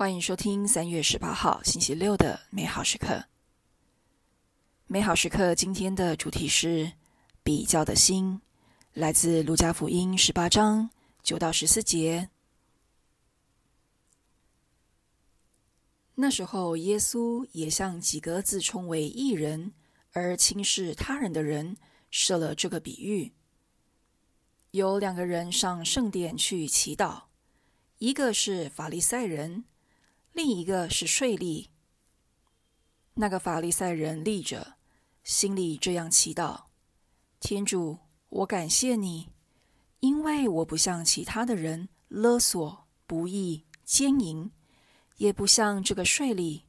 欢迎收听三月十八号星期六的美好时刻。美好时刻今天的主题是比较的心，来自路加福音十八章九到十四节。那时候，耶稣也向几个自称为异人而轻视他人的人设了这个比喻。有两个人上圣殿去祈祷，一个是法利赛人，另一个是税吏。那个法利赛人立着。心里这样祈祷：天主，我感谢你，因为我不像其他的人勒索、不义、奸淫，也不像这个税吏。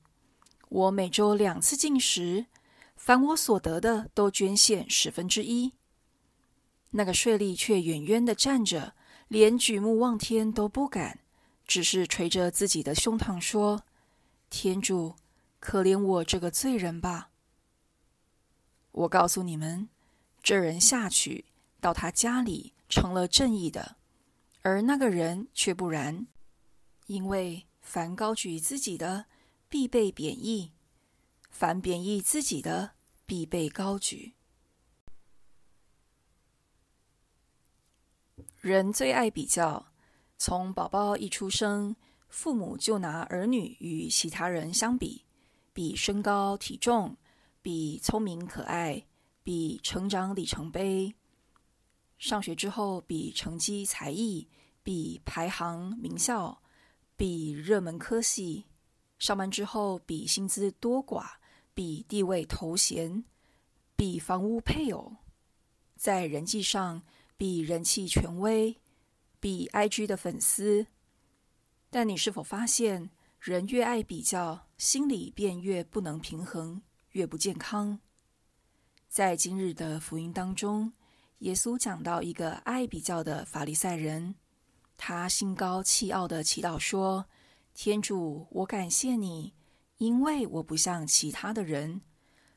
我每周两次进食，凡我所得的都捐献十分之一。那个税吏却远远的站着，连举目望天都不敢，只是捶着自己的胸膛说：“天主，可怜我这个罪人吧。”我告诉你们，这人下去到他家里成了正义的，而那个人却不然，因为凡高举自己的，必被贬义；凡贬义自己的，必被高举。人最爱比较，从宝宝一出生，父母就拿儿女与其他人相比，比身高体重。比聪明可爱，比成长里程碑；上学之后，比成绩才艺，比排行名校，比热门科系；上班之后，比薪资多寡，比地位头衔，比房屋配偶；在人际上，比人气权威，比 IG 的粉丝。但你是否发现，人越爱比较，心里便越不能平衡？越不健康。在今日的福音当中，耶稣讲到一个爱比较的法利赛人，他心高气傲地祈祷说：“天主，我感谢你，因为我不像其他的人，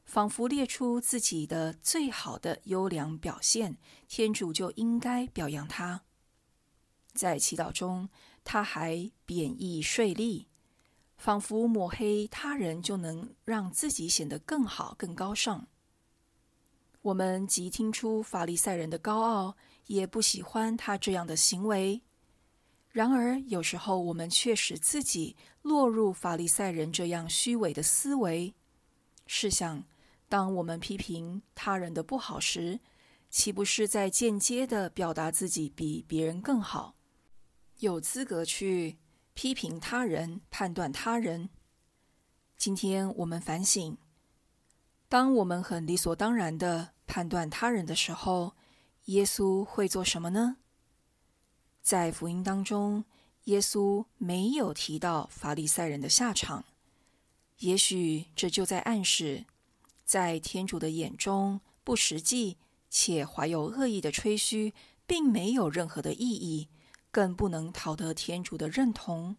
仿佛列出自己的最好的优良表现，天主就应该表扬他。”在祈祷中，他还贬义税吏。仿佛抹黑他人就能让自己显得更好、更高尚。我们既听出法利赛人的高傲，也不喜欢他这样的行为。然而，有时候我们却使自己落入法利赛人这样虚伪的思维。试想，当我们批评他人的不好时，岂不是在间接的表达自己比别人更好，有资格去批评他人，判断他人。今天我们反省：当我们很理所当然地判断他人的时候，耶稣会做什么呢？在福音当中，耶稣没有提到法利赛人的下场。也许这就在暗示，在天主的眼中，不实际且怀有恶意的吹嘘，并没有任何的意义。更不能讨得天主的认同。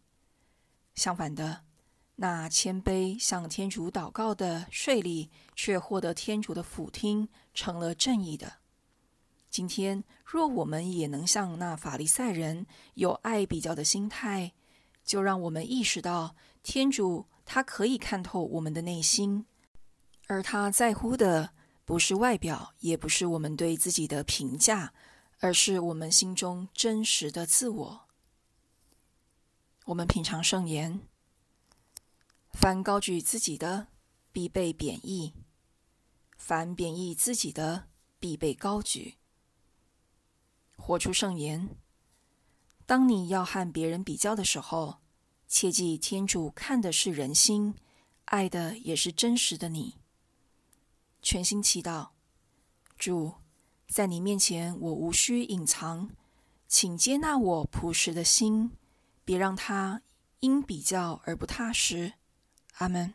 相反的，那谦卑向天主祷告的税吏，却获得天主的俯听，成了正义的。今天，若我们也能像那法利赛人有爱比较的心态，就让我们意识到，天主他可以看透我们的内心，而他在乎的不是外表，也不是我们对自己的评价。而是我们心中真实的自我。我们品尝圣言：凡高举自己的，必被贬义；凡贬义自己的，必被高举。活出圣言：当你要和别人比较的时候，切记天主看的是人心，爱的也是真实的你。全心祈祷，主。在你面前，我无需隐藏，请接纳我朴实的心，别让它因比较而不踏实。阿门。